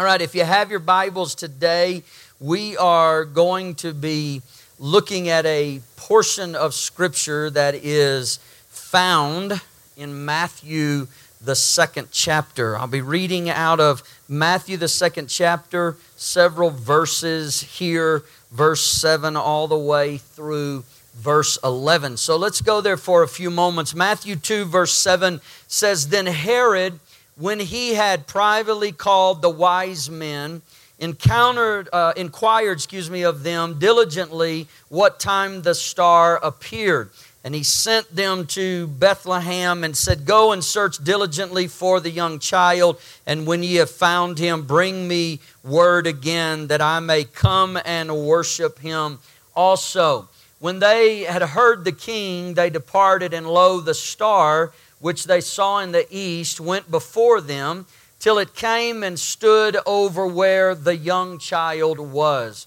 All right, if you have your Bibles today, we are going to be looking at a portion of Scripture that is found in Matthew, the second chapter. I'll be reading out of Matthew, the second chapter, several verses here, verse 7 all the way through verse 11. So let's go there for a few moments. Matthew 2, verse 7 says, Then Herod, when he had privately called the wise men, encountered, uh, inquired, excuse me, of them diligently what time the star appeared. And he sent them to Bethlehem and said, Go and search diligently for the young child, and when ye have found him, bring me word again that I may come and worship him also. When they had heard the king, they departed, and lo, the star which they saw in the east went before them till it came and stood over where the young child was.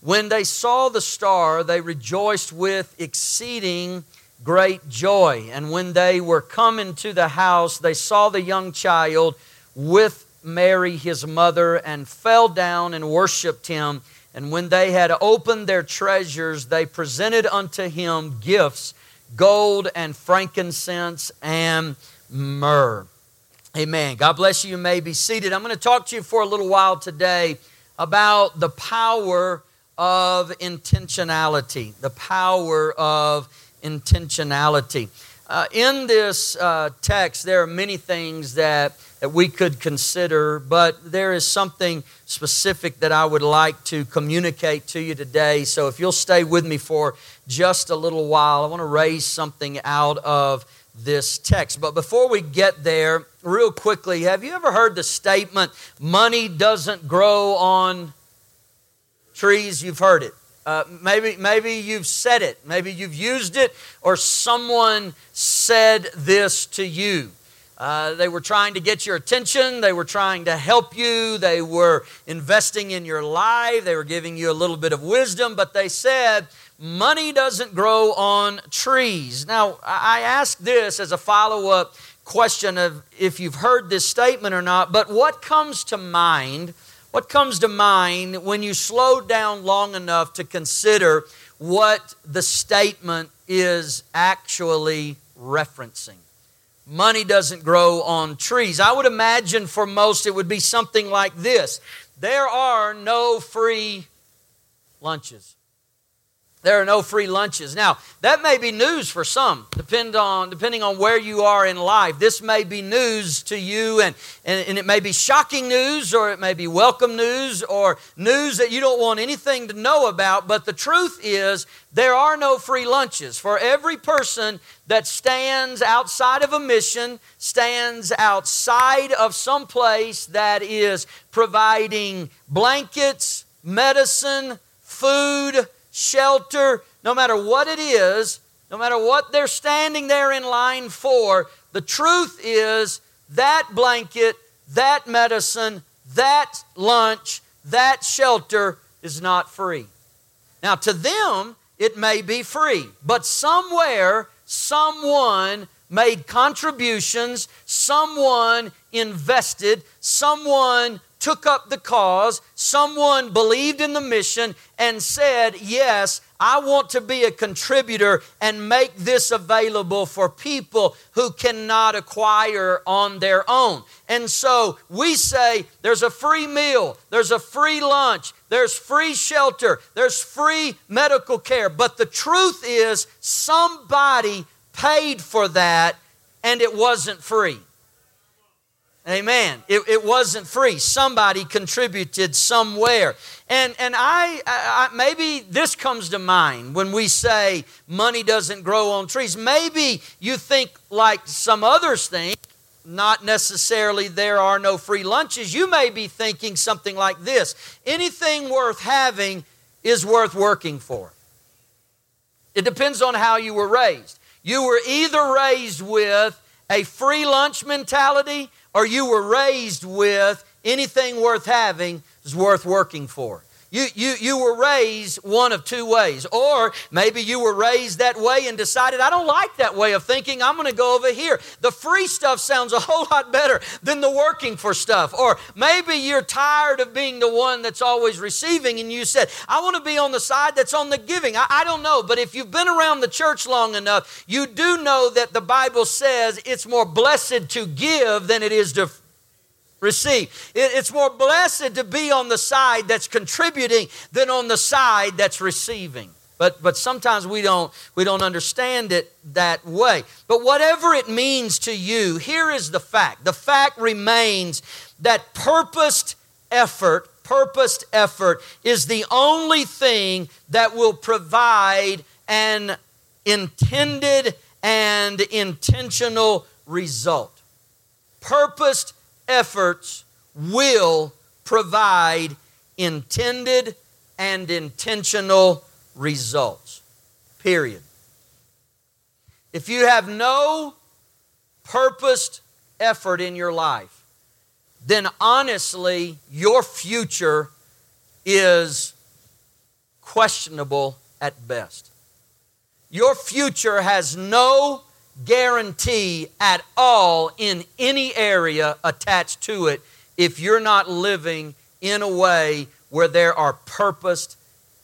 When they saw the star, they rejoiced with exceeding great joy. And when they were come into the house, they saw the young child with Mary, his mother, and fell down and worshiped him. And when they had opened their treasures, they presented unto him gifts gold and frankincense and myrrh. Amen. God bless you. You may be seated. I'm going to talk to you for a little while today about the power of intentionality. The power of intentionality. Uh, in this uh, text, there are many things that, that we could consider, but there is something specific that I would like to communicate to you today. So if you'll stay with me for just a little while, I want to raise something out of this text. But before we get there, real quickly, have you ever heard the statement, money doesn't grow on trees? You've heard it. Uh, maybe, maybe you've said it, maybe you've used it, or someone said this to you. Uh, they were trying to get your attention. They were trying to help you. They were investing in your life. They were giving you a little bit of wisdom, but they said, money doesn't grow on trees. Now, I ask this as a follow up question of if you've heard this statement or not, but what comes to mind? What comes to mind when you slow down long enough to consider what the statement is actually referencing? Money doesn't grow on trees. I would imagine for most it would be something like this There are no free lunches. There are no free lunches. Now, that may be news for some, depend on, depending on where you are in life. This may be news to you, and, and, and, it may be shocking news, or it may be welcome news, or news that you don't want anything to know about. But the truth is, there are no free lunches. For every person that stands outside of a mission, stands outside of some place that is providing blankets, medicine, food, shelter, no matter what it is, no matter what they're standing there in line for, the truth is that blanket, that medicine, that lunch, that shelter is not free. Now, to them, it may be free, but somewhere, someone made contributions, someone invested, someone took up the cause, someone believed in the mission and said, Yes, I want to be a contributor and make this available for people who cannot acquire on their own. And so we say there's a free meal, there's a free lunch, there's free shelter, there's free medical care. But the truth is, somebody paid for that and it wasn't free. Amen. It, it wasn't free. Somebody contributed somewhere. And, and I, I, maybe this comes to mind when we say money doesn't grow on trees. Maybe you think like some others think, not necessarily there are no free lunches. You may be thinking something like this anything worth having is worth working for. It depends on how you were raised. You were either raised with a free lunch mentality or you were raised with anything worth having is worth working for. You, you, you were raised one of two ways. Or maybe you were raised that way and decided, I don't like that way of thinking. I'm going to go over here. The free stuff sounds a whole lot better than the working for stuff. Or maybe you're tired of being the one that's always receiving and you said, I want to be on the side that's on the giving. I, I don't know. But if you've been around the church long enough, you do know that the Bible says it's more blessed to give than it is to receive. It's more blessed to be on the side that's contributing than on the side that's receiving. But, but sometimes we don't, we don't understand it that way. But whatever it means to you, here is the fact. The fact remains that purposed effort, purposed effort is the only thing that will provide an intended and intentional result. Purposed efforts will provide intended and intentional results. Period. If you have no purposed effort in your life, then honestly, your future is questionable at best. Your future has no guarantee at all in any area attached to it if you're not living in a way where there are purposed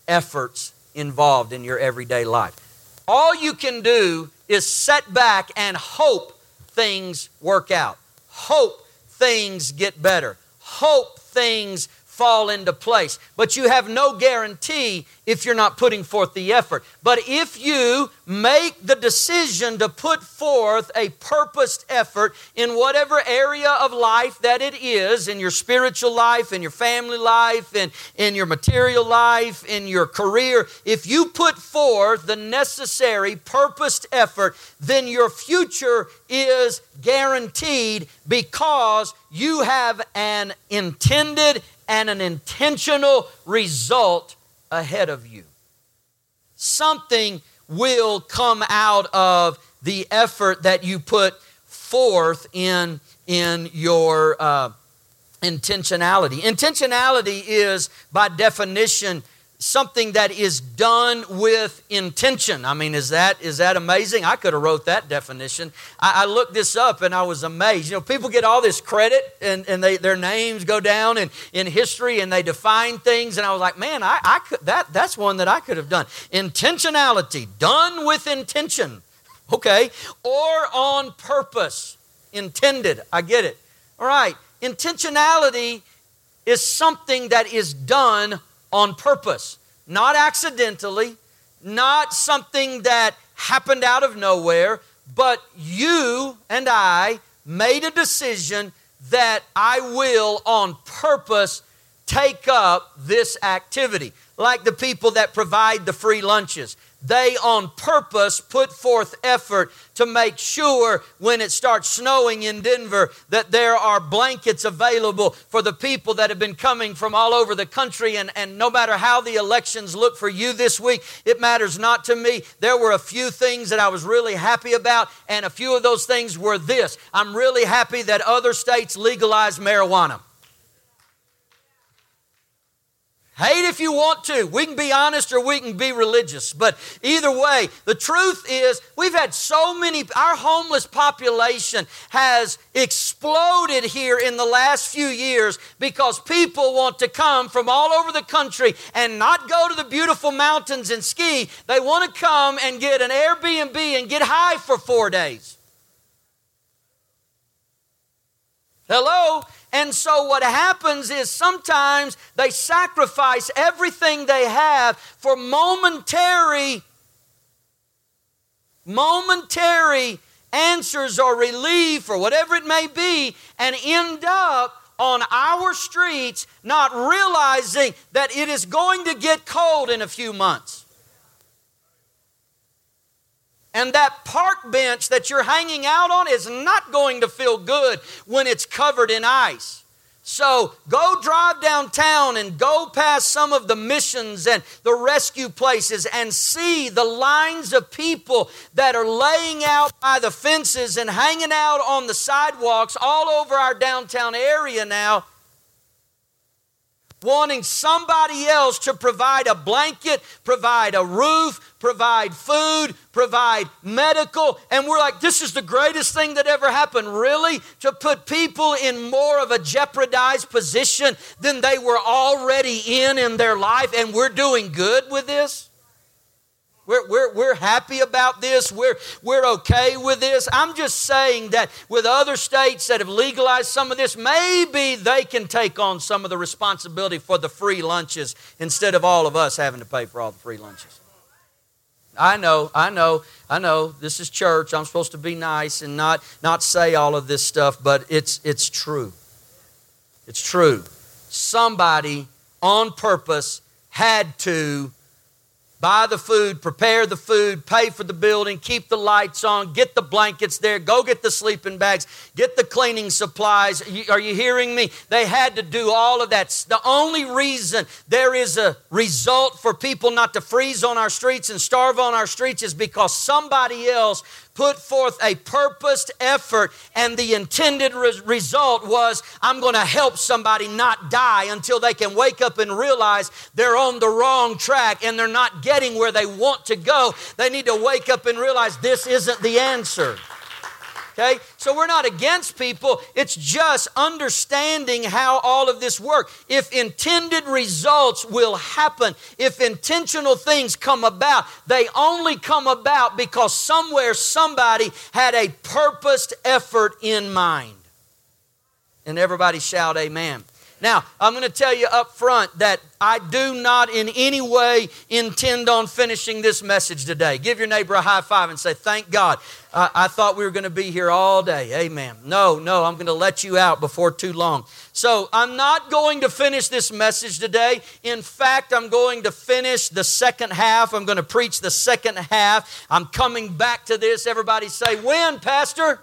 efforts involved in your everyday life. All you can do is set back and hope things work out, hope things get better, hope things fall into place. But you have no guarantee if you're not putting forth the effort. But if you make the decision to put forth a purposed effort in whatever area of life that it is, in your spiritual life, in your family life, in, in your material life, in your career, if you put forth the necessary purposed effort, then your future is guaranteed because you have an intended and an intentional result ahead of you. Something will come out of the effort that you put forth in, in your uh, intentionality. Intentionality is, by definition, something that is done with intention. I mean, is that is that amazing? I could have wrote that definition. I, I, looked this up and I was amazed. You know, people get all this credit and, and they, their names go down in, in history and they define things. And I was like, man, I, I could that that's one that I could have done. Intentionality, done with intention. Okay. Or on purpose. Intended. I get it. All right. Intentionality is something that is done on purpose, not accidentally, not something that happened out of nowhere, but you and I made a decision that I will on purpose take up this activity. Like the people that provide the free lunches they on purpose put forth effort to make sure when it starts snowing in Denver that there are blankets available for the people that have been coming from all over the country. And, and no matter how the elections look for you this week, it matters not to me. There were a few things that I was really happy about, and a few of those things were this I'm really happy that other states legalized marijuana. Hate if you want to. We can be honest or we can be religious. But either way, the truth is we've had so many, our homeless population has exploded here in the last few years because people want to come from all over the country and not go to the beautiful mountains and ski. They want to come and get an Airbnb and get high for four days. Hello? And so what happens is sometimes they sacrifice everything they have for momentary momentary answers or relief or whatever it may be and end up on our streets not realizing that it is going to get cold in a few months. And that park bench that you're hanging out on is not going to feel good when it's covered in ice. So go drive downtown and go past some of the missions and the rescue places and see the lines of people that are laying out by the fences and hanging out on the sidewalks all over our downtown area now wanting somebody else to provide a blanket, provide a roof, provide food, provide medical. And we're like, this is the greatest thing that ever happened. Really? To put people in more of a jeopardized position than they were already in in their life, and we're doing good with this? We're, we're, we're happy about this. We're, we're okay with this. I'm just saying that with other states that have legalized some of this, maybe they can take on some of the responsibility for the free lunches instead of all of us having to pay for all the free lunches. I know, I know, I know. This is church. I'm supposed to be nice and not, not say all of this stuff, but it's, it's true. It's true. Somebody on purpose had to buy the food, prepare the food, pay for the building, keep the lights on, get the blankets there, go get the sleeping bags, get the cleaning supplies. Are you hearing me? They had to do all of that. The only reason there is a result for people not to freeze on our streets and starve on our streets is because somebody else put forth a purposed effort, and the intended re- result was I'm going to help somebody not die until they can wake up and realize they're on the wrong track and they're not getting where they want to go. They need to wake up and realize this isn't the answer. Okay? So we're not against people. It's just understanding how all of this works. If intended results will happen, if intentional things come about, they only come about because somewhere somebody had a purposed effort in mind. And everybody shout amen. Now, I'm going to tell you up front that I do not in any way intend on finishing this message today. Give your neighbor a high five and say, Thank God. I, I thought we were going to be here all day. Amen. No, no, I'm going to let you out before too long. So I'm not going to finish this message today. In fact, I'm going to finish the second half. I'm going to preach the second half. I'm coming back to this. Everybody say, When, Pastor?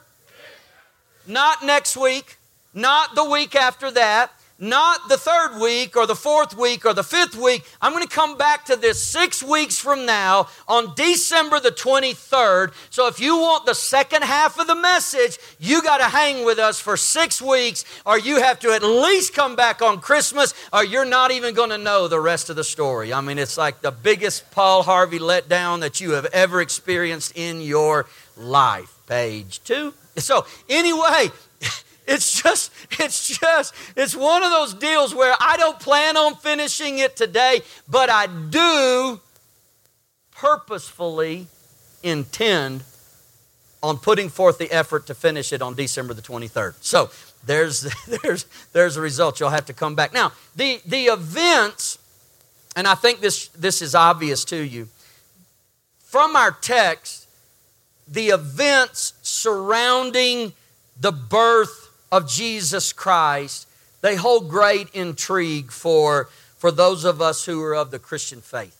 Not next week, not the week after that not the third week or the fourth week or the fifth week. I'm going to come back to this six weeks from now on December the 23rd. So if you want the second half of the message, you got to hang with us for six weeks, or you have to at least come back on Christmas, or you're not even going to know the rest of the story. I mean, it's like the biggest Paul Harvey letdown that you have ever experienced in your life. Page two. So, anyway, it's just, it's just, it's one of those deals where I don't plan on finishing it today, but I do purposefully intend on putting forth the effort to finish it on December the 23rd. So there's, there's, there's a result. You'll have to come back. Now, the, the events, and I think this, this is obvious to you, from our text, the events surrounding the birth of Jesus Christ, they hold great intrigue for, for those of us who are of the Christian faith.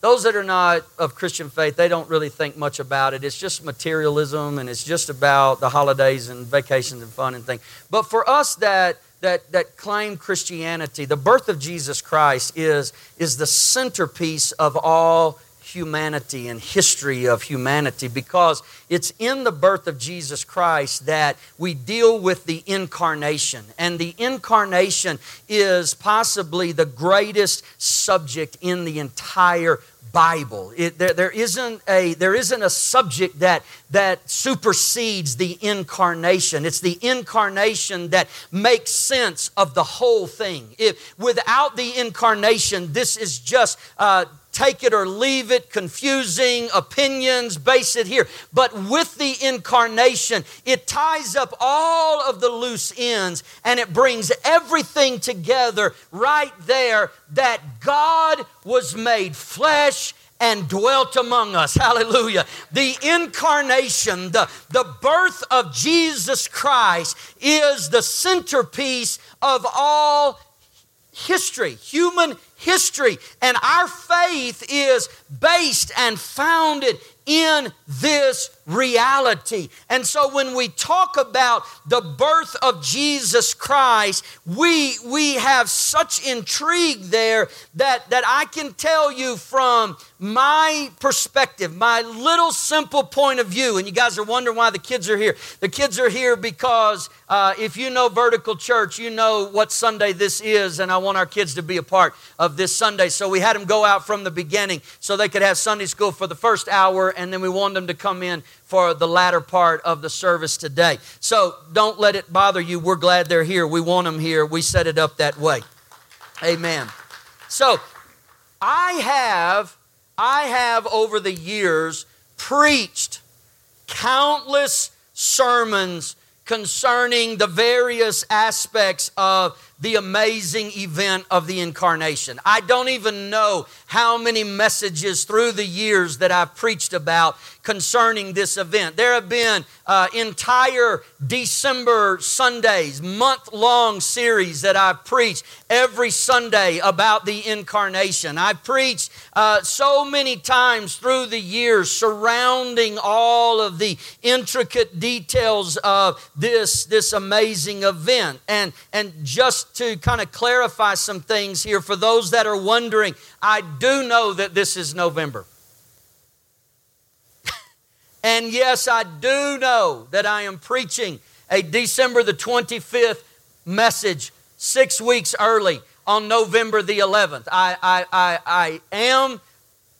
Those that are not of Christian faith, they don't really think much about it. It's just materialism and it's just about the holidays and vacations and fun and things. But for us that that, that claim Christianity, the birth of Jesus Christ is, is the centerpiece of all humanity and history of humanity because it's in the birth of Jesus Christ that we deal with the incarnation. And the incarnation is possibly the greatest subject in the entire Bible. It, there, there, isn't a, there isn't a subject that, that supersedes the incarnation. It's the incarnation that makes sense of the whole thing. If, without the incarnation, this is just uh, take it or leave it, confusing opinions, base it here. But with the incarnation, it ties up all of the loose ends and it brings everything together right there that God was made flesh and dwelt among us. Hallelujah. The incarnation, the, the birth of Jesus Christ is the centerpiece of all history, human history. And our faith is based and founded in this reality. And so when we talk about the birth of Jesus Christ, we, we have such intrigue there that, that I can tell you from my perspective, my little simple point of view, and you guys are wondering why the kids are here. The kids are here because uh, if you know Vertical Church, you know what Sunday this is, and I want our kids to be a part of this Sunday. So we had them go out from the beginning so they could have Sunday school for the first hour, and then we wanted them to come in for the latter part of the service today. So don't let it bother you. We're glad they're here. We want them here. We set it up that way. Amen. So I have I have over the years preached countless sermons concerning the various aspects of the amazing event of the incarnation. I don't even know how many messages through the years that I've preached about concerning this event. There have been uh, entire December Sundays, month long series that I've preached every Sunday about the incarnation. I've preached uh, so many times through the years surrounding all of the intricate details of this, this amazing event. And, and just to kind of clarify some things here for those that are wondering. I do know that this is November. and yes, I do know that I am preaching a December the 25th message six weeks early on November the 11th. I, I, I, I am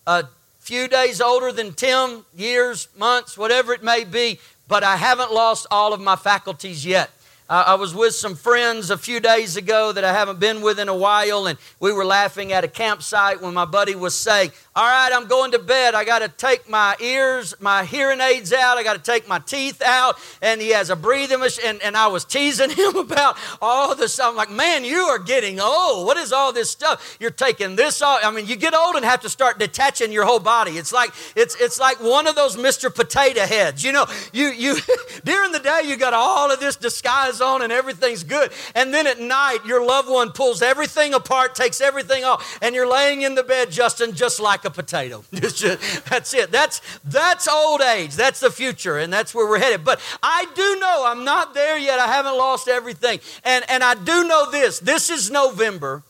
a few days older than Tim, years, months, whatever it may be, but I haven't lost all of my faculties yet. I was with some friends a few days ago that I haven't been with in a while, and we were laughing at a campsite when my buddy was saying, all right, I'm going to bed. I got to take my ears, my hearing aids out. I got to take my teeth out. And he has a breathing machine. And, and I was teasing him about all this. I'm like, man, you are getting old. What is all this stuff? You're taking this off. I mean, you get old and have to start detaching your whole body. It's like it's it's like one of those Mr. Potato Heads. You know, you you during the day you got all of this disguise on and everything's good. And then at night your loved one pulls everything apart, takes everything off, and you're laying in the bed, Justin, just like like a potato. that's it. That's, that's old age. That's the future, and that's where we're headed. But I do know I'm not there yet. I haven't lost everything. And, and I do know this this is November,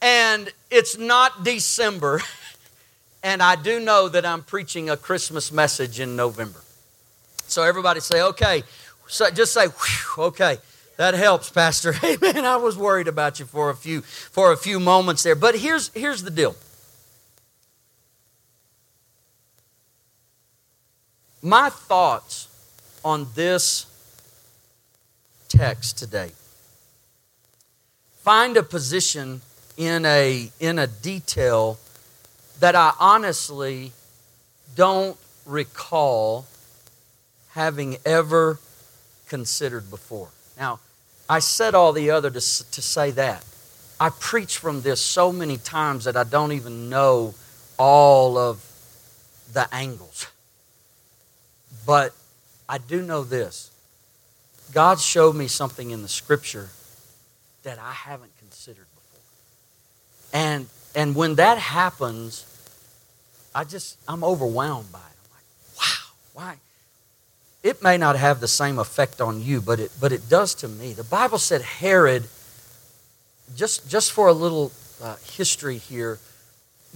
and it's not December. and I do know that I'm preaching a Christmas message in November. So everybody say, okay. So just say, okay. That helps, Pastor. Amen. I was worried about you for a few for a few moments there. But here's here's the deal. My thoughts on this text today find a position in a, in a detail that I honestly don't recall having ever considered before. Now, I said all the other to, to say that. I preach from this so many times that I don't even know all of the angles. But I do know this God showed me something in the scripture that I haven't considered before. And, and when that happens, I just, I'm overwhelmed by it. I'm like, wow, why? It may not have the same effect on you, but it, but it does to me. The Bible said Herod, just, just for a little uh, history here,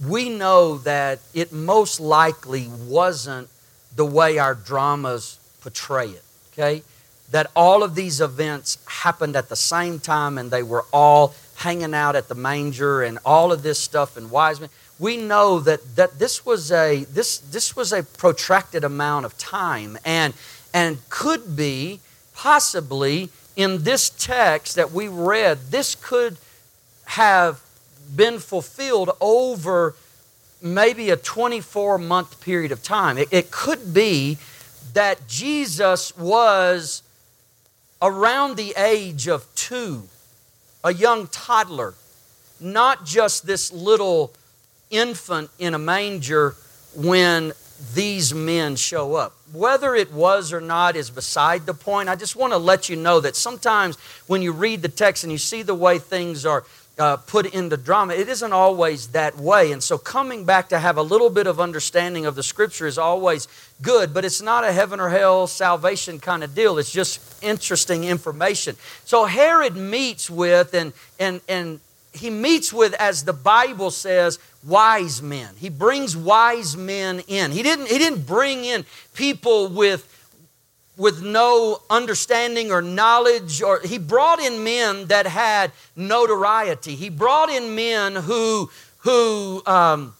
we know that it most likely wasn't the way our dramas portray it, okay? That all of these events happened at the same time and they were all hanging out at the manger and all of this stuff and wise men. We know that, that this was a this this was a protracted amount of time and and could be possibly in this text that we read, this could have been fulfilled over maybe a 24 month period of time. It, it could be that Jesus was around the age of two, a young toddler, not just this little infant in a manger when these men show up. Whether it was or not is beside the point. I just want to let you know that sometimes when you read the text and you see the way things are uh, put into drama, it isn't always that way. And so coming back to have a little bit of understanding of the scripture is always good, but it's not a heaven or hell salvation kind of deal. It's just interesting information. So Herod meets with, and, and, and he meets with, as the Bible says, wise men. He brings wise men in. He didn't, he didn't bring in people with with no understanding or knowledge or he brought in men that had notoriety. He brought in men who who um,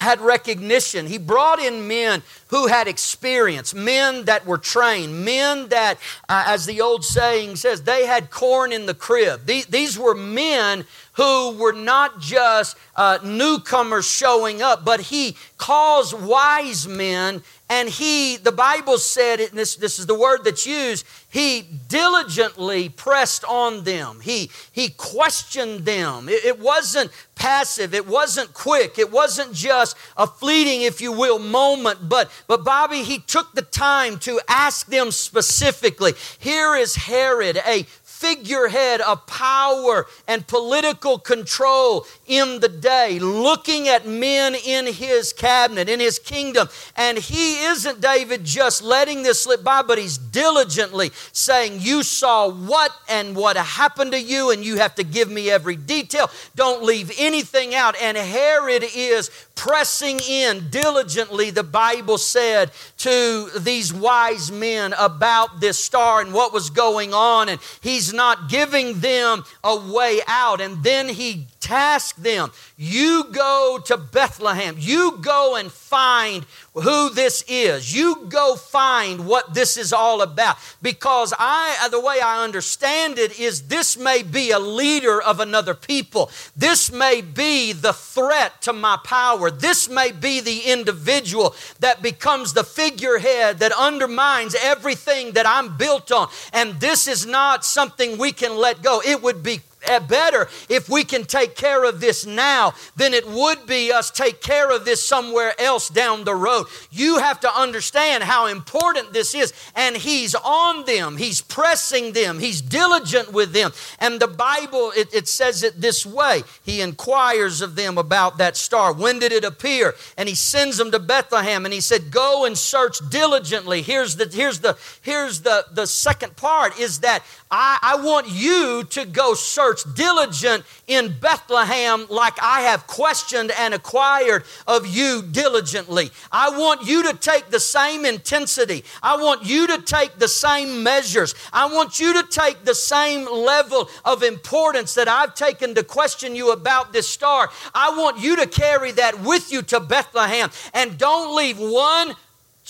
had recognition. He brought in men who had experience men that were trained men that uh, as the old saying says they had corn in the crib these, these were men who were not just uh, newcomers showing up, but he calls wise men and he, the Bible said, this, this is the word that's used, he diligently pressed on them. He, he questioned them. It, it wasn't passive, it wasn't quick, it wasn't just a fleeting, if you will, moment, but, but Bobby, he took the time to ask them specifically. Here is Herod, a figurehead of power and political control in the day, looking at men in his cabinet, in his kingdom. And he isn't, David, just letting this slip by, but he's diligently saying, You saw what and what happened to you, and you have to give me every detail. Don't leave anything out. And Herod is pressing in diligently, the Bible said, to these wise men about this star and what was going on. And he's not giving them a way out. And then he tasked them you go to Bethlehem, you go and find who this is. You go find what this is all about. Because I, uh, the way I understand it, is this may be a leader of another people. This may be the threat to my power. This may be the individual that becomes the figurehead that undermines everything that I'm built on. And this is not something we can let go. It would be Eh, better if we can take care of this now than it would be us take care of this somewhere else down the road. You have to understand how important this is. And He's on them, He's pressing them, He's diligent with them. And the Bible, it, it says it this way He inquires of them about that star. When did it appear? And He sends them to Bethlehem and He said, Go and search diligently. Here's the, here's the, here's the, the second part is that I, I want you to go search diligent in Bethlehem like I have questioned and acquired of you diligently. I want you to take the same intensity. I want you to take the same measures. I want you to take the same level of importance that I've taken to question you about this star. I want you to carry that with you to Bethlehem and don't leave one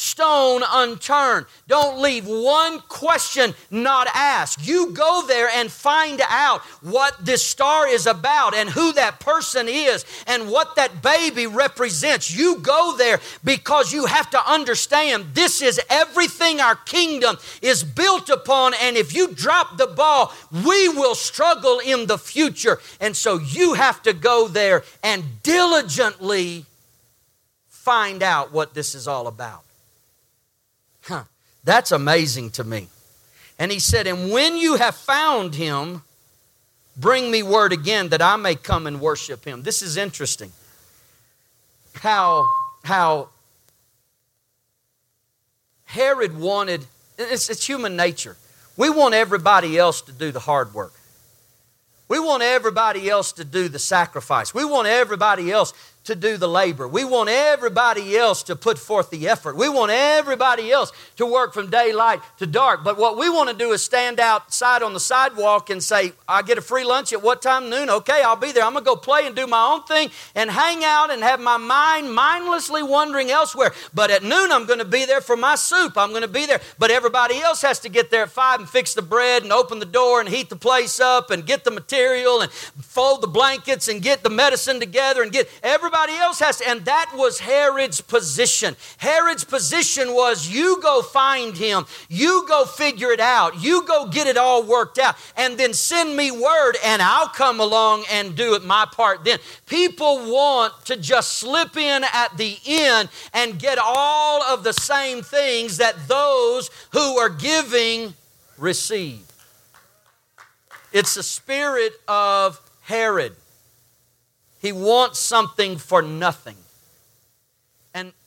stone unturned. Don't leave one question not asked. You go there and find out what this star is about and who that person is and what that baby represents. You go there because you have to understand this is everything our kingdom is built upon. And if you drop the ball, we will struggle in the future. And so you have to go there and diligently find out what this is all about. Huh, that's amazing to me. And he said, And when you have found him, bring me word again that I may come and worship him. This is interesting. How, how Herod wanted, it's, it's human nature. We want everybody else to do the hard work. We want everybody else to do the sacrifice. We want everybody else to do the labor. We want everybody else to put forth the effort. We want everybody else to work from daylight to dark. But what we want to do is stand outside on the sidewalk and say, I get a free lunch at what time? Noon. Okay, I'll be there. I'm going to go play and do my own thing and hang out and have my mind mindlessly wandering elsewhere. But at noon, I'm going to be there for my soup. I'm going to be there. But everybody else has to get there at five and fix the bread and open the door and heat the place up and get the material and fold the blankets and get the medicine together and get everybody Everybody else has to. And that was Herod's position. Herod's position was you go find him, you go figure it out, you go get it all worked out, and then send me word, and I'll come along and do it my part then. People want to just slip in at the end and get all of the same things that those who are giving receive. It's the spirit of Herod. He wants something for nothing.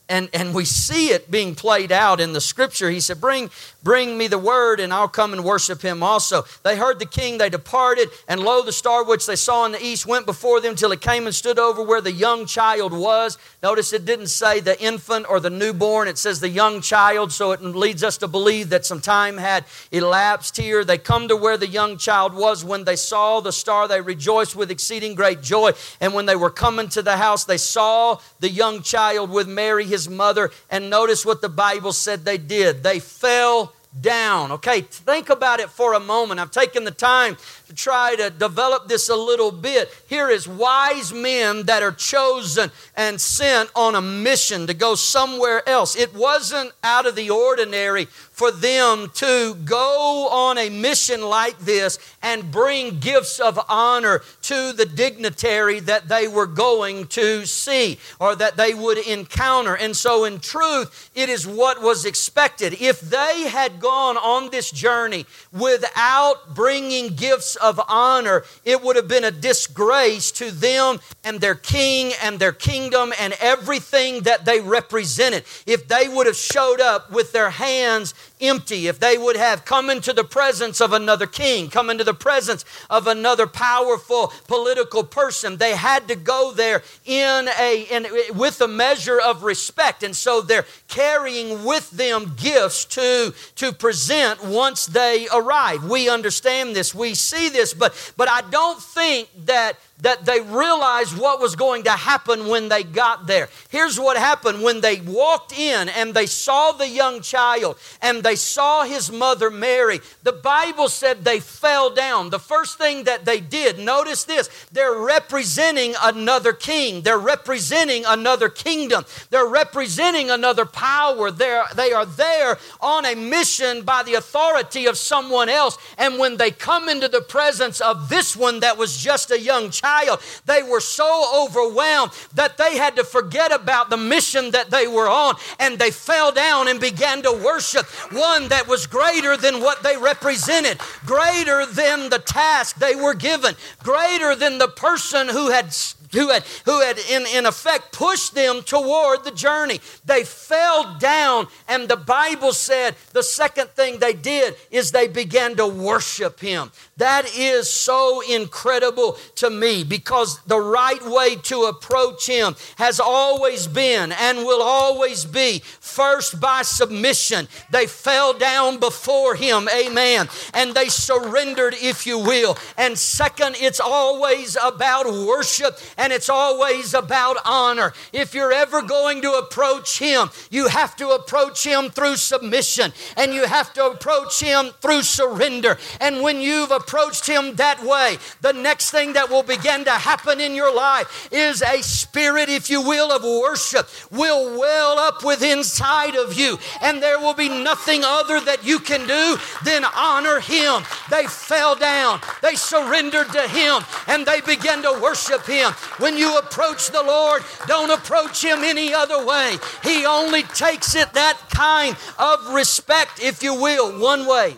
And, and, we see it being played out in the scripture. He said, Bring, bring me the word, and I'll come and worship him also. They heard the king, they departed, and lo, the star which they saw in the east went before them till it came and stood over where the young child was. Notice it didn't say the infant or the newborn, it says the young child, so it leads us to believe that some time had elapsed here. They come to where the young child was. When they saw the star, they rejoiced with exceeding great joy. And when they were coming to the house, they saw the young child with Mary, his mother. And notice what the Bible said they did. They fell down. Okay, think about it for a moment. I've taken the time try to develop this a little bit. Here is wise men that are chosen and sent on a mission to go somewhere else. It wasn't out of the ordinary for them to go on a mission like this and bring gifts of honor to the dignitary that they were going to see or that they would encounter. And so, in truth, it is what was expected. If they had gone on this journey without bringing gifts of honor, it would have been a disgrace to them and their king and their kingdom and everything that they represented. If they would have showed up with their hands empty, if they would have come into the presence of another king, come into the presence of another powerful political person, they had to go there in a in, with a measure of respect. And so they're carrying with them gifts to, to present once they arrive. We understand this, we see this, but but I don't think that that they realized what was going to happen when they got there. Here's what happened when they walked in and they saw the young child and they saw his mother Mary. The Bible said they fell down. The first thing that they did, notice this, they're representing another king, they're representing another kingdom, they're representing another power. They're, they are there on a mission by the authority of someone else. And when they come into the presence of this one that was just a young child, child. They were so overwhelmed that they had to forget about the mission that they were on and they fell down and began to worship one that was greater than what they represented, greater than the task they were given, greater than the person who had who had, who had in, in effect pushed them toward the journey. They fell down, and the Bible said the second thing they did is they began to worship him. That is so incredible to me because the right way to approach Him has always been and will always be first by submission. They fell down before Him, amen, and they surrendered, if you will. And second, it's always about worship and it's always about honor. If you're ever going to approach Him, you have to approach Him through submission and you have to approach Him through surrender. And when you've approached Him that way, the next thing that will begin to happen in your life is a spirit, if you will, of worship will well up within inside of you. And there will be nothing other that you can do than honor Him. They fell down, they surrendered to Him, and they began to worship Him. When you approach the Lord, don't approach Him any other way. He only takes it that kind of respect, if you will, one way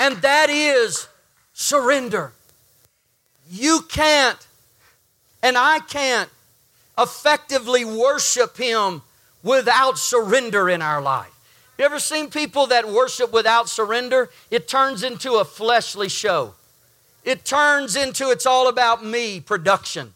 and that is surrender. You can't, and I can't effectively worship Him without surrender in our life. You ever seen people that worship without surrender? It turns into a fleshly show. It turns into it's all about me production.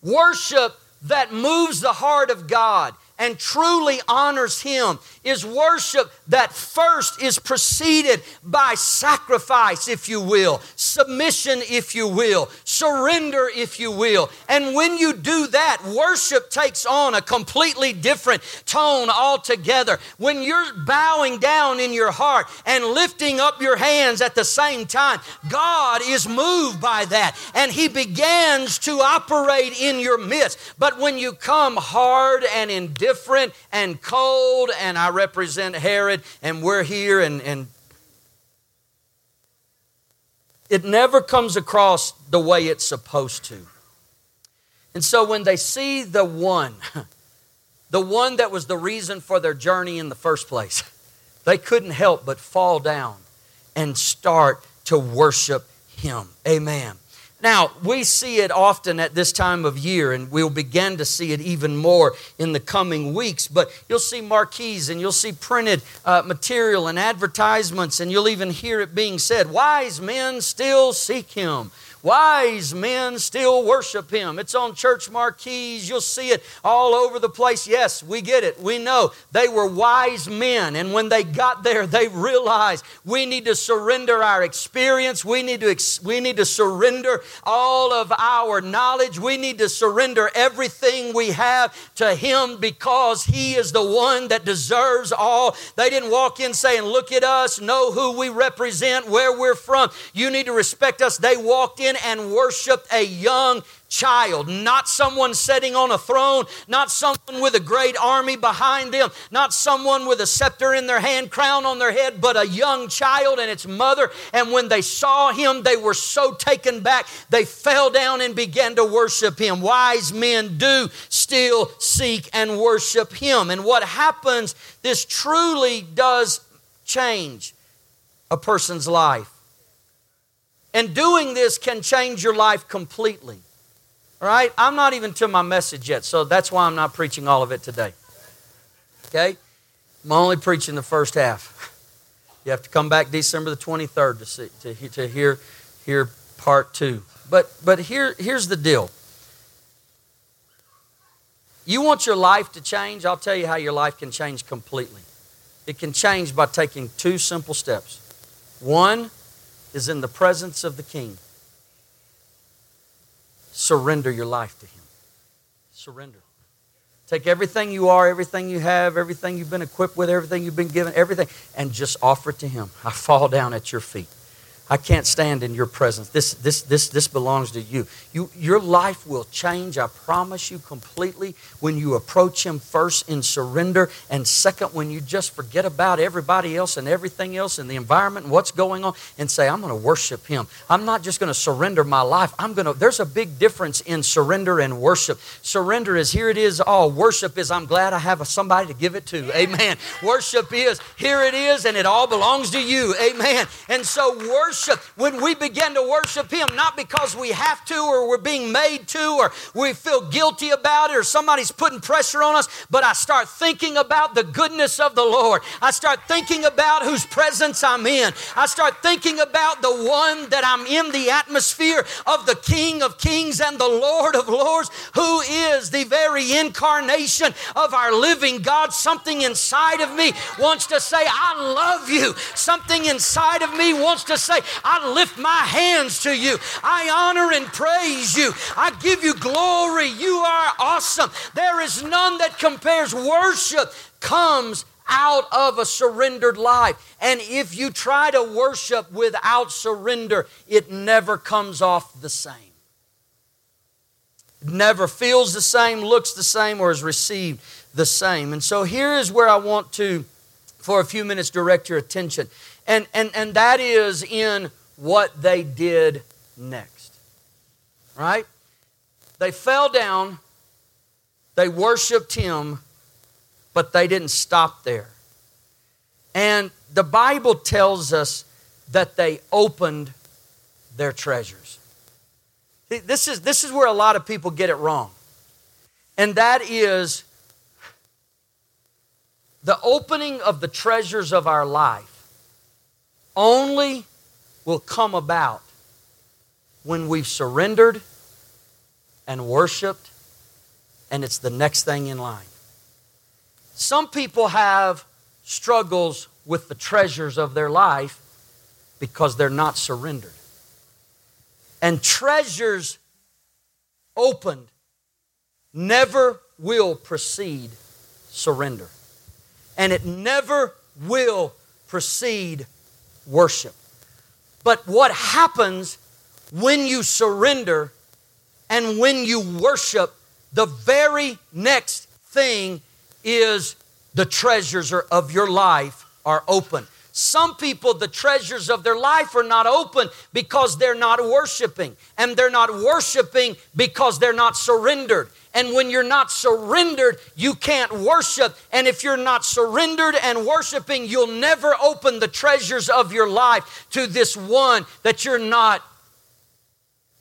Worship that moves the heart of God and truly honors Him is worship that first is preceded by sacrifice, if you will, submission, if you will, surrender, if you will. And when you do that, worship takes on a completely different tone altogether. When you're bowing down in your heart and lifting up your hands at the same time, God is moved by that and He begins to operate in your midst. But when you come hard and indifferent and cold, and I represent Herod, and we're here, and, and it never comes across the way it's supposed to. And so when they see the one, the one that was the reason for their journey in the first place, they couldn't help but fall down and start to worship him. Amen. Now, we see it often at this time of year, and we'll begin to see it even more in the coming weeks. But you'll see marquees and you'll see printed uh, material and advertisements, and you'll even hear it being said Wise men still seek him. Wise men still worship him. It's on church marquees. You'll see it all over the place. Yes, we get it. We know they were wise men. And when they got there, they realized we need to surrender our experience. We need to, ex- we need to surrender all of our knowledge. We need to surrender everything we have to him because he is the one that deserves all. They didn't walk in saying, Look at us, know who we represent, where we're from. You need to respect us. They walked in and worshiped a young child, not someone sitting on a throne, not someone with a great army behind them, not someone with a scepter in their hand, crown on their head, but a young child and its mother. And when they saw him, they were so taken back, they fell down and began to worship him. Wise men do still seek and worship him. And what happens, this truly does change a person's life. And doing this can change your life completely. All right? I'm not even to my message yet, so that's why I'm not preaching all of it today. Okay? I'm only preaching the first half. You have to come back December the 23rd to, see, to, to hear, hear part two. But, but here, here's the deal. You want your life to change? I'll tell you how your life can change completely. It can change by taking two simple steps. One, is in the presence of the King, surrender your life to Him. Surrender. Take everything you are, everything you have, everything you've been equipped with, everything you've been given, everything, and just offer it to Him. I fall down at your feet. I can't stand in your presence. This, this, this, this belongs to you. you. Your life will change, I promise you, completely when you approach Him first in surrender, and second, when you just forget about everybody else and everything else and the environment and what's going on and say, I'm going to worship Him. I'm not just going to surrender my life. I'm going to, there's a big difference in surrender and worship. Surrender is here it is all. Worship is I'm glad I have somebody to give it to. Amen. Worship is here it is and it all belongs to you. Amen. And so worship worship, when we begin to worship Him, not because we have to or we're being made to or we feel guilty about it or somebody's putting pressure on us, but I start thinking about the goodness of the Lord. I start thinking about whose presence I'm in. I start thinking about the one that I'm in the atmosphere of the King of Kings and the Lord of Lords, who is the very incarnation of our living God. Something inside of me wants to say, I love you. Something inside of me wants to say, I lift my hands to you. I honor and praise you. I give you glory. You are awesome. There is none that compares. Worship comes out of a surrendered life. And if you try to worship without surrender, it never comes off the same. Never feels the same, looks the same, or is received the same. And so here is where I want to, for a few minutes, direct your attention. And, and, and that is in what they did next. Right? They fell down, they worshiped him, but they didn't stop there. And the Bible tells us that they opened their treasures. This is, this is where a lot of people get it wrong. And that is the opening of the treasures of our life only will come about when we've surrendered and worshiped, and it's the next thing in line. Some people have struggles with the treasures of their life because they're not surrendered. And treasures opened never will precede surrender. And it never will precede worship. But what happens when you surrender and when you worship, the very next thing is the treasures of your life are open. Some people, the treasures of their life are not open because they're not worshiping. And they're not worshiping because they're not surrendered. And when you're not surrendered, you can't worship. And if you're not surrendered and worshiping, you'll never open the treasures of your life to this one that you're not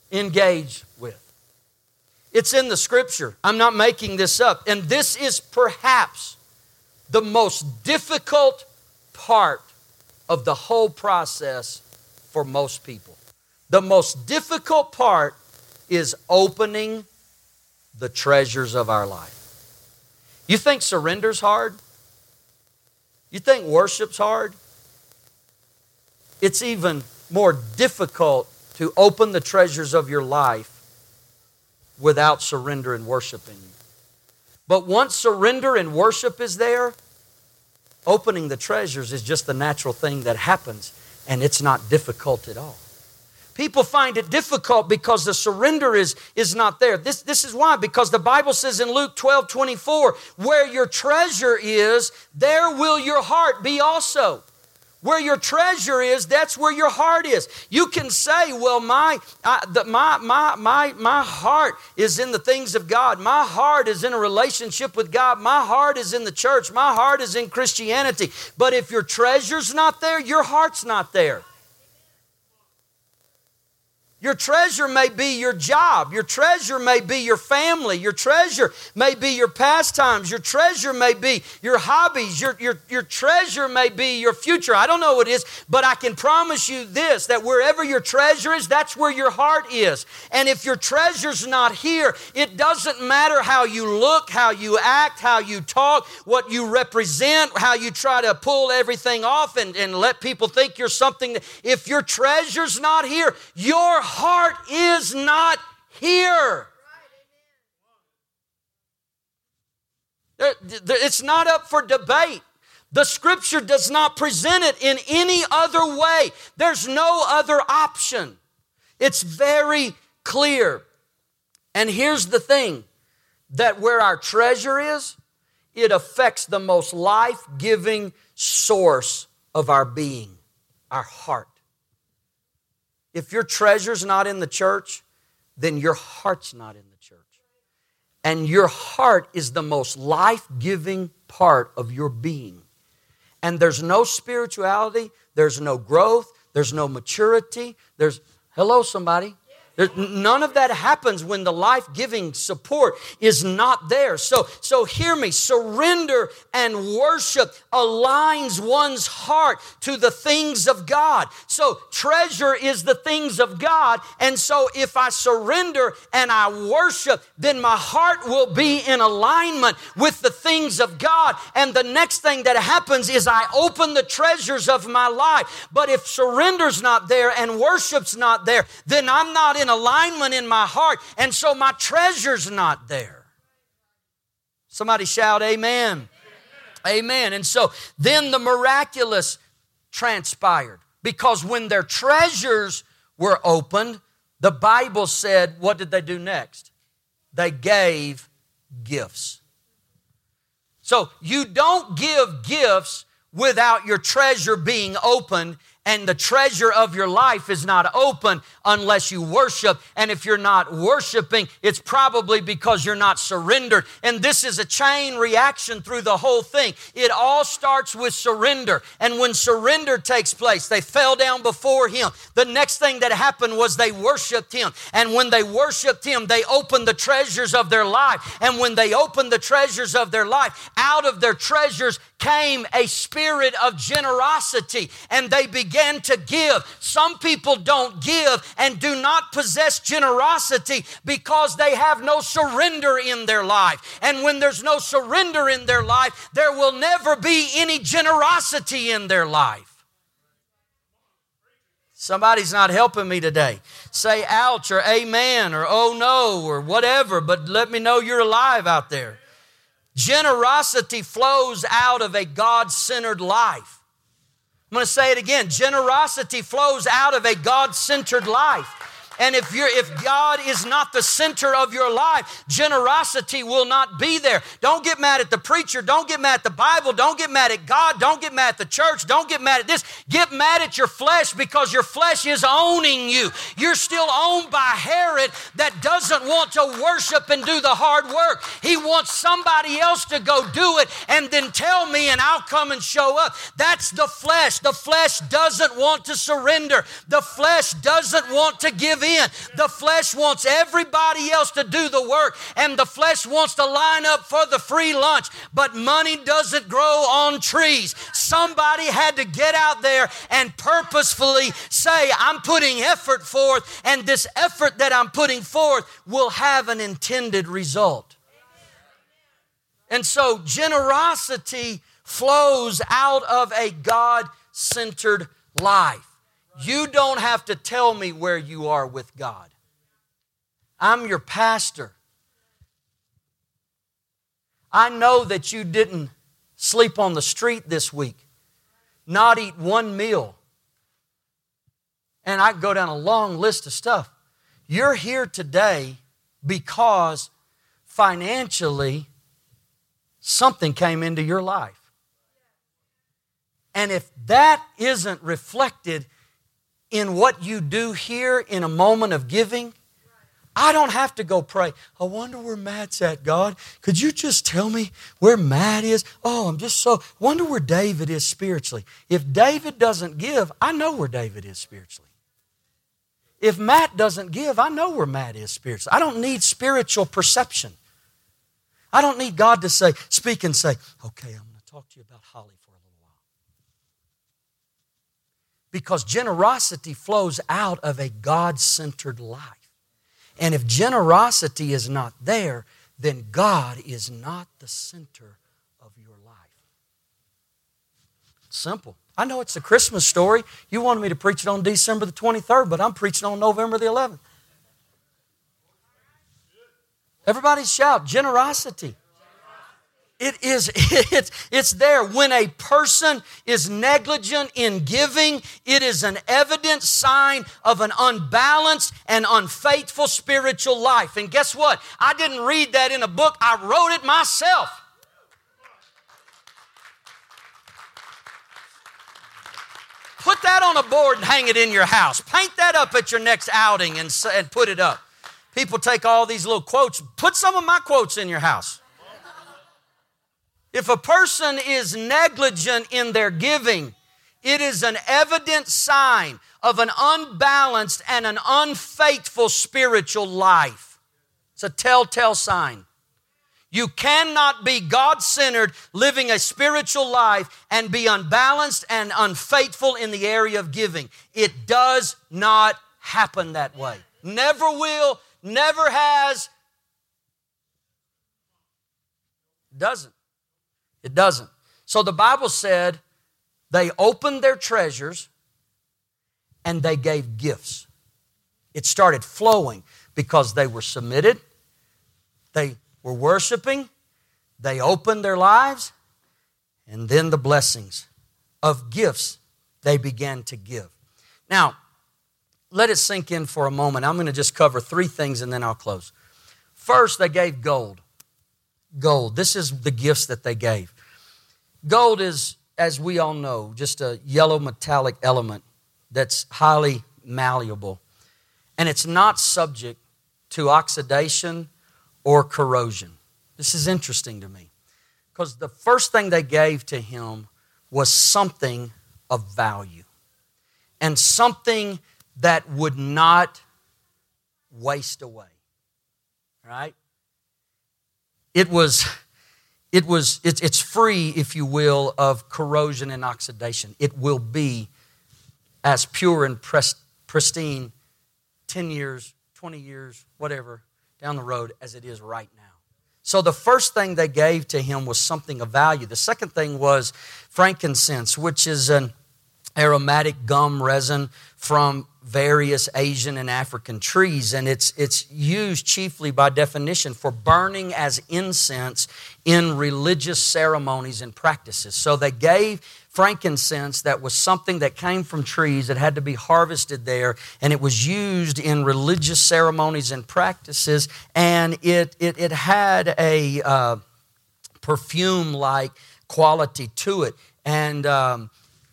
engaged with. It's in the scripture. I'm not making this up. And this is perhaps the most difficult part of the whole process for most people. The most difficult part is opening the treasures of our life. You think surrender's hard? You think worship's hard? It's even more difficult to open the treasures of your life without surrender and worshiping. But once surrender and worship is there, Opening the treasures is just the natural thing that happens, and it's not difficult at all. People find it difficult because the surrender is, is not there. This, this is why, because the Bible says in Luke 12 24, where your treasure is, there will your heart be also. Where your treasure is, that's where your heart is. You can say, "Well, my the, my my my my heart is in the things of God. My heart is in a relationship with God. My heart is in the church. My heart is in Christianity." But if your treasure's not there, your heart's not there. Your treasure may be your job. Your treasure may be your family. Your treasure may be your pastimes. Your treasure may be your hobbies. Your, your, your treasure may be your future. I don't know what it is, but I can promise you this that wherever your treasure is, that's where your heart is. And if your treasure's not here, it doesn't matter how you look, how you act, how you talk, what you represent, how you try to pull everything off and, and let people think you're something. If your treasure's not here, your heart is not here. It's not up for debate. The scripture does not present it in any other way. There's no other option. It's very clear. And here's the thing that where our treasure is, it affects the most life giving source of our being, our heart. If your treasure's not in the church, then your heart's not in the church. And your heart is the most life giving part of your being. And there's no spirituality, there's no growth, there's no maturity. There's, hello, somebody. There, none of that happens when the life giving support is not there. So, so hear me. Surrender and worship aligns one's heart to the things of God. So, treasure is the things of God. And so, if I surrender and I worship, then my heart will be in alignment with the things of God. And the next thing that happens is I open the treasures of my life. But if surrender's not there and worship's not there, then I'm not in alignment in my heart, and so my treasure's not there. Somebody shout, Amen. Amen. amen. And so then the miraculous transpired because when their treasures were opened, the Bible said, what did they do next? They gave gifts. So you don't give gifts without your treasure being opened and the treasure of your life is not open unless you worship. And if you're not worshiping, it's probably because you're not surrendered. And this is a chain reaction through the whole thing. It all starts with surrender. And when surrender takes place, they fell down before Him. The next thing that happened was they worshiped Him. And when they worshiped Him, they opened the treasures of their life. And when they opened the treasures of their life, out of their treasures came a spirit of generosity and they began to give. Some people don't give and do not possess generosity because they have no surrender in their life. And when there's no surrender in their life, there will never be any generosity in their life. Somebody's not helping me today. Say ouch or amen or oh no or whatever, but let me know you're alive out there. Generosity flows out of a God centered life. I'm going to say it again. Generosity flows out of a God centered life. And if you're if God is not the center of your life, generosity will not be there. Don't get mad at the preacher, don't get mad at the Bible, don't get mad at God, don't get mad at the church, don't get mad at this. Get mad at your flesh because your flesh is owning you. You're still owned by Herod that doesn't want to worship and do the hard work. He wants somebody else to go do it and then tell me and I'll come and show up. That's the flesh. The flesh doesn't want to surrender. The flesh doesn't want to give in in. The flesh wants everybody else to do the work, and the flesh wants to line up for the free lunch. But money doesn't grow on trees. Somebody had to get out there and purposefully say, I'm putting effort forth, and this effort that I'm putting forth will have an intended result. And so generosity flows out of a God centered life. You don't have to tell me where you are with God. I'm your pastor. I know that you didn't sleep on the street this week, not eat one meal. And I go down a long list of stuff. You're here today because financially something came into your life. And if that isn't reflected in what you do here in a moment of giving, I don't have to go pray. I wonder where Matt's at, God. Could you just tell me where Matt is? Oh, I'm just so, wonder where David is spiritually. If David doesn't give, I know where David is spiritually. If Matt doesn't give, I know where Matt is spiritually. I don't need spiritual perception. I don't need God to say, speak and say, okay, I'm going to talk to you about Holly because generosity flows out of a God centered life. And if generosity is not there, then God is not the center of your life. Simple. I know it's a Christmas story. You wanted me to preach it on December the 23rd, but I'm preaching on November the 11th. Everybody shout generosity. It is, it's, it's there. When a person is negligent in giving, it is an evident sign of an unbalanced and unfaithful spiritual life. And guess what? I didn't read that in a book, I wrote it myself. Put that on a board and hang it in your house. Paint that up at your next outing and, and put it up. People take all these little quotes, put some of my quotes in your house. If a person is negligent in their giving, it is an evident sign of an unbalanced and an unfaithful spiritual life. It's a telltale sign. You cannot be God centered, living a spiritual life, and be unbalanced and unfaithful in the area of giving. It does not happen that way. Never will, never has. Doesn't. It doesn't. So the Bible said they opened their treasures and they gave gifts. It started flowing because they were submitted, they were worshiping, they opened their lives, and then the blessings of gifts they began to give. Now, let it sink in for a moment. I'm going to just cover three things and then I'll close. First, they gave gold gold. This is the gifts that they gave. Gold is, as we all know, just a yellow metallic element that's highly malleable. And it's not subject to oxidation or corrosion. This is interesting to me because the first thing they gave to him was something of value and something that would not waste away. Right? It was it was it's, it's free, if you will, of corrosion and oxidation. It will be as pure and pristine 10 years, 20 years, whatever, down the road as it is right now. So the first thing they gave to him was something of value. The second thing was frankincense, which is an aromatic gum resin from various Asian and African trees, and it's, it's used chiefly by definition for burning as incense in religious ceremonies and practices. So they gave frankincense that was something that came from trees that had to be harvested there, and it was used in religious ceremonies and practices, and it, it, it had a uh, perfume like quality to it. And um,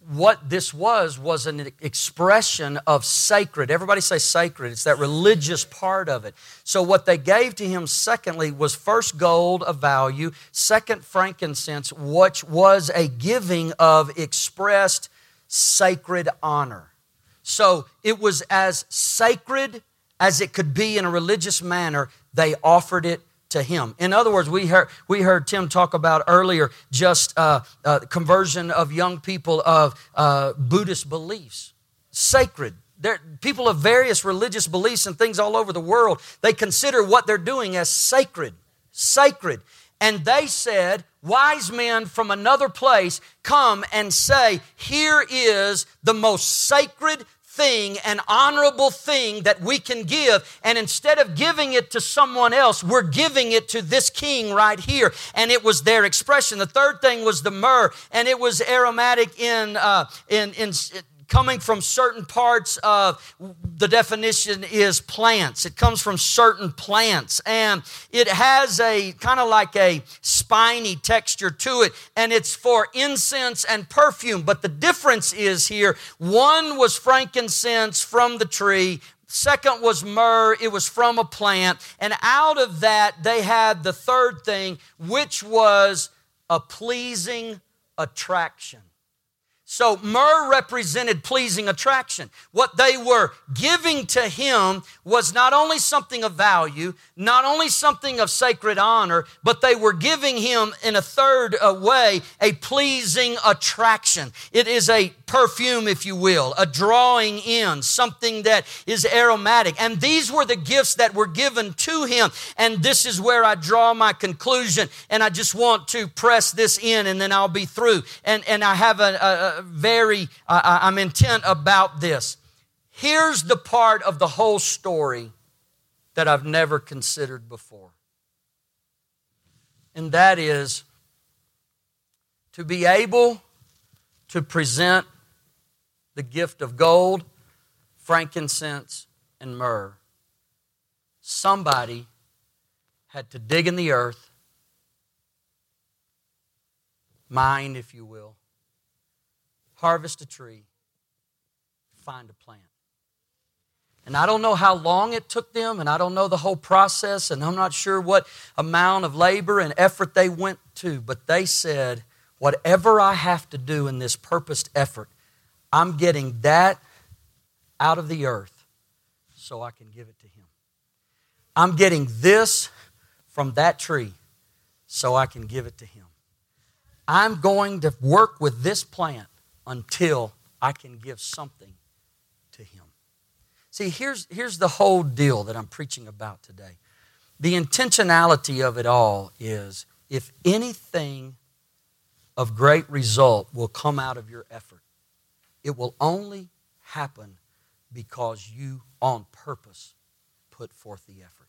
what this was was an expression of sacred. Everybody say sacred. It's that religious part of it. So, what they gave to him, secondly, was first gold of value, second, frankincense, which was a giving of expressed sacred honor. So, it was as sacred as it could be in a religious manner. They offered it to him. In other words, we heard, we heard Tim talk about earlier just uh, uh, conversion of young people of uh, Buddhist beliefs. Sacred. They're, people of various religious beliefs and things all over the world, they consider what they're doing as sacred. Sacred. And they said, wise men from another place come and say, Here is the most sacred thing, an honorable thing that we can give. And instead of giving it to someone else, we're giving it to this king right here. And it was their expression. The third thing was the myrrh, and it was aromatic in, uh, in, in coming from certain parts of the definition is plants. It comes from certain plants and it has a kind of like a spiny texture to it and it's for incense and perfume. But the difference is here one was frankincense from the tree, Second was myrrh, it was from a plant. And out of that, they had the third thing, which was a pleasing attraction. So myrrh represented pleasing attraction. What they were giving to him was not only something of value, not only something of sacred honor, but they were giving him in a third uh, way a pleasing attraction. It is a perfume, if you will, a drawing in, something that is aromatic. And these were the gifts that were given to him. And this is where I draw my conclusion. And I just want to press this in and then I'll be through. And, and I have a, a very, uh, I'm intent about this. Here's the part of the whole story that I've never considered before. And that is to be able to present the gift of gold, frankincense, and myrrh. Somebody had to dig in the earth, mine, if you will, harvest a tree, find a plant. And I don't know how long it took them, and I don't know the whole process, and I'm not sure what amount of labor and effort they went to, but they said, Whatever I have to do in this purposed effort, I'm getting that out of the earth so I can give it to Him. I'm getting this from that tree so I can give it to Him. I'm going to work with this plant until I can give something to Him. See, here's, here's the whole deal that I'm preaching about today. The intentionality of it all is if anything of great result will come out of your effort, it will only happen because you, on purpose, put forth the effort.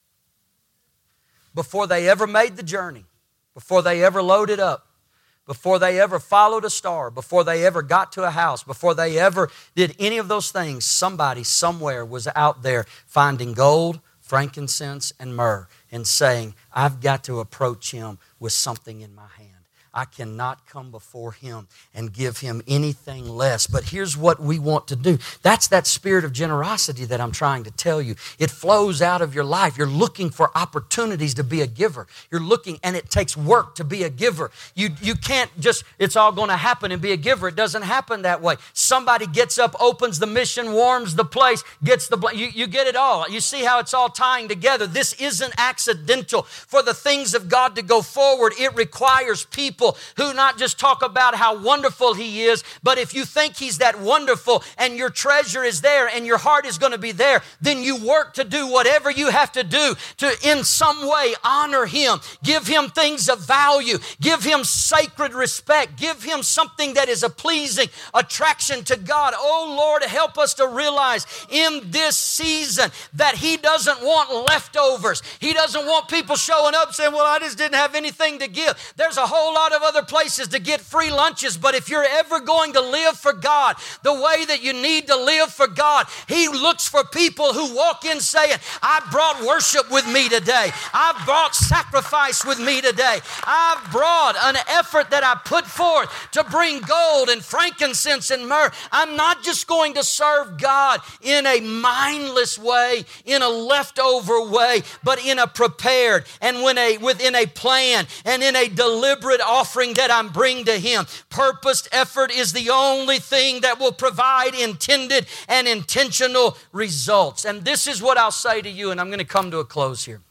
Before they ever made the journey, before they ever loaded up, before they ever followed a star, before they ever got to a house, before they ever did any of those things, somebody somewhere was out there finding gold, frankincense, and myrrh and saying, I've got to approach him with something in my hand. I cannot come before Him and give Him anything less. But here's what we want to do that's that spirit of generosity that I'm trying to tell you. It flows out of your life. You're looking for opportunities to be a giver. You're looking, and it takes work to be a giver. You, you can't just, it's all going to happen and be a giver. It doesn't happen that way. Somebody gets up, opens the mission, warms the place, gets the, you, you get it all. You see how it's all tying together. This isn't accidental. For the things of God to go forward, it requires people who not just talk about how wonderful He is, but if you think He's that wonderful and your treasure is there and your heart is going to be there, then you work to do whatever you have to do to, in some way, honor Him, give Him things of value, give Him sacred respect, give Him something that is a pleasing attraction to God. Oh Lord, help us to realize in this season that He doesn't want leftovers. He doesn't want people showing up saying, Well, I just didn't have anything to give. There's a whole lot of other places to get free lunches, but if you're ever going to live for God the way that you need to live for God, He looks for people who walk in saying, I brought worship with me today. I brought sacrifice with me today. I've brought an effort that I put forth to bring gold and frankincense and myrrh. I'm not just going to serve God in a mindless way, in a leftover way, but in a prepared and when a, within a plan and in a deliberate offering that I'm bringing to Him. Purposed effort is the only thing that will provide intended and intentional results. And this is what I'll say to you, and I'm going to come to a close here.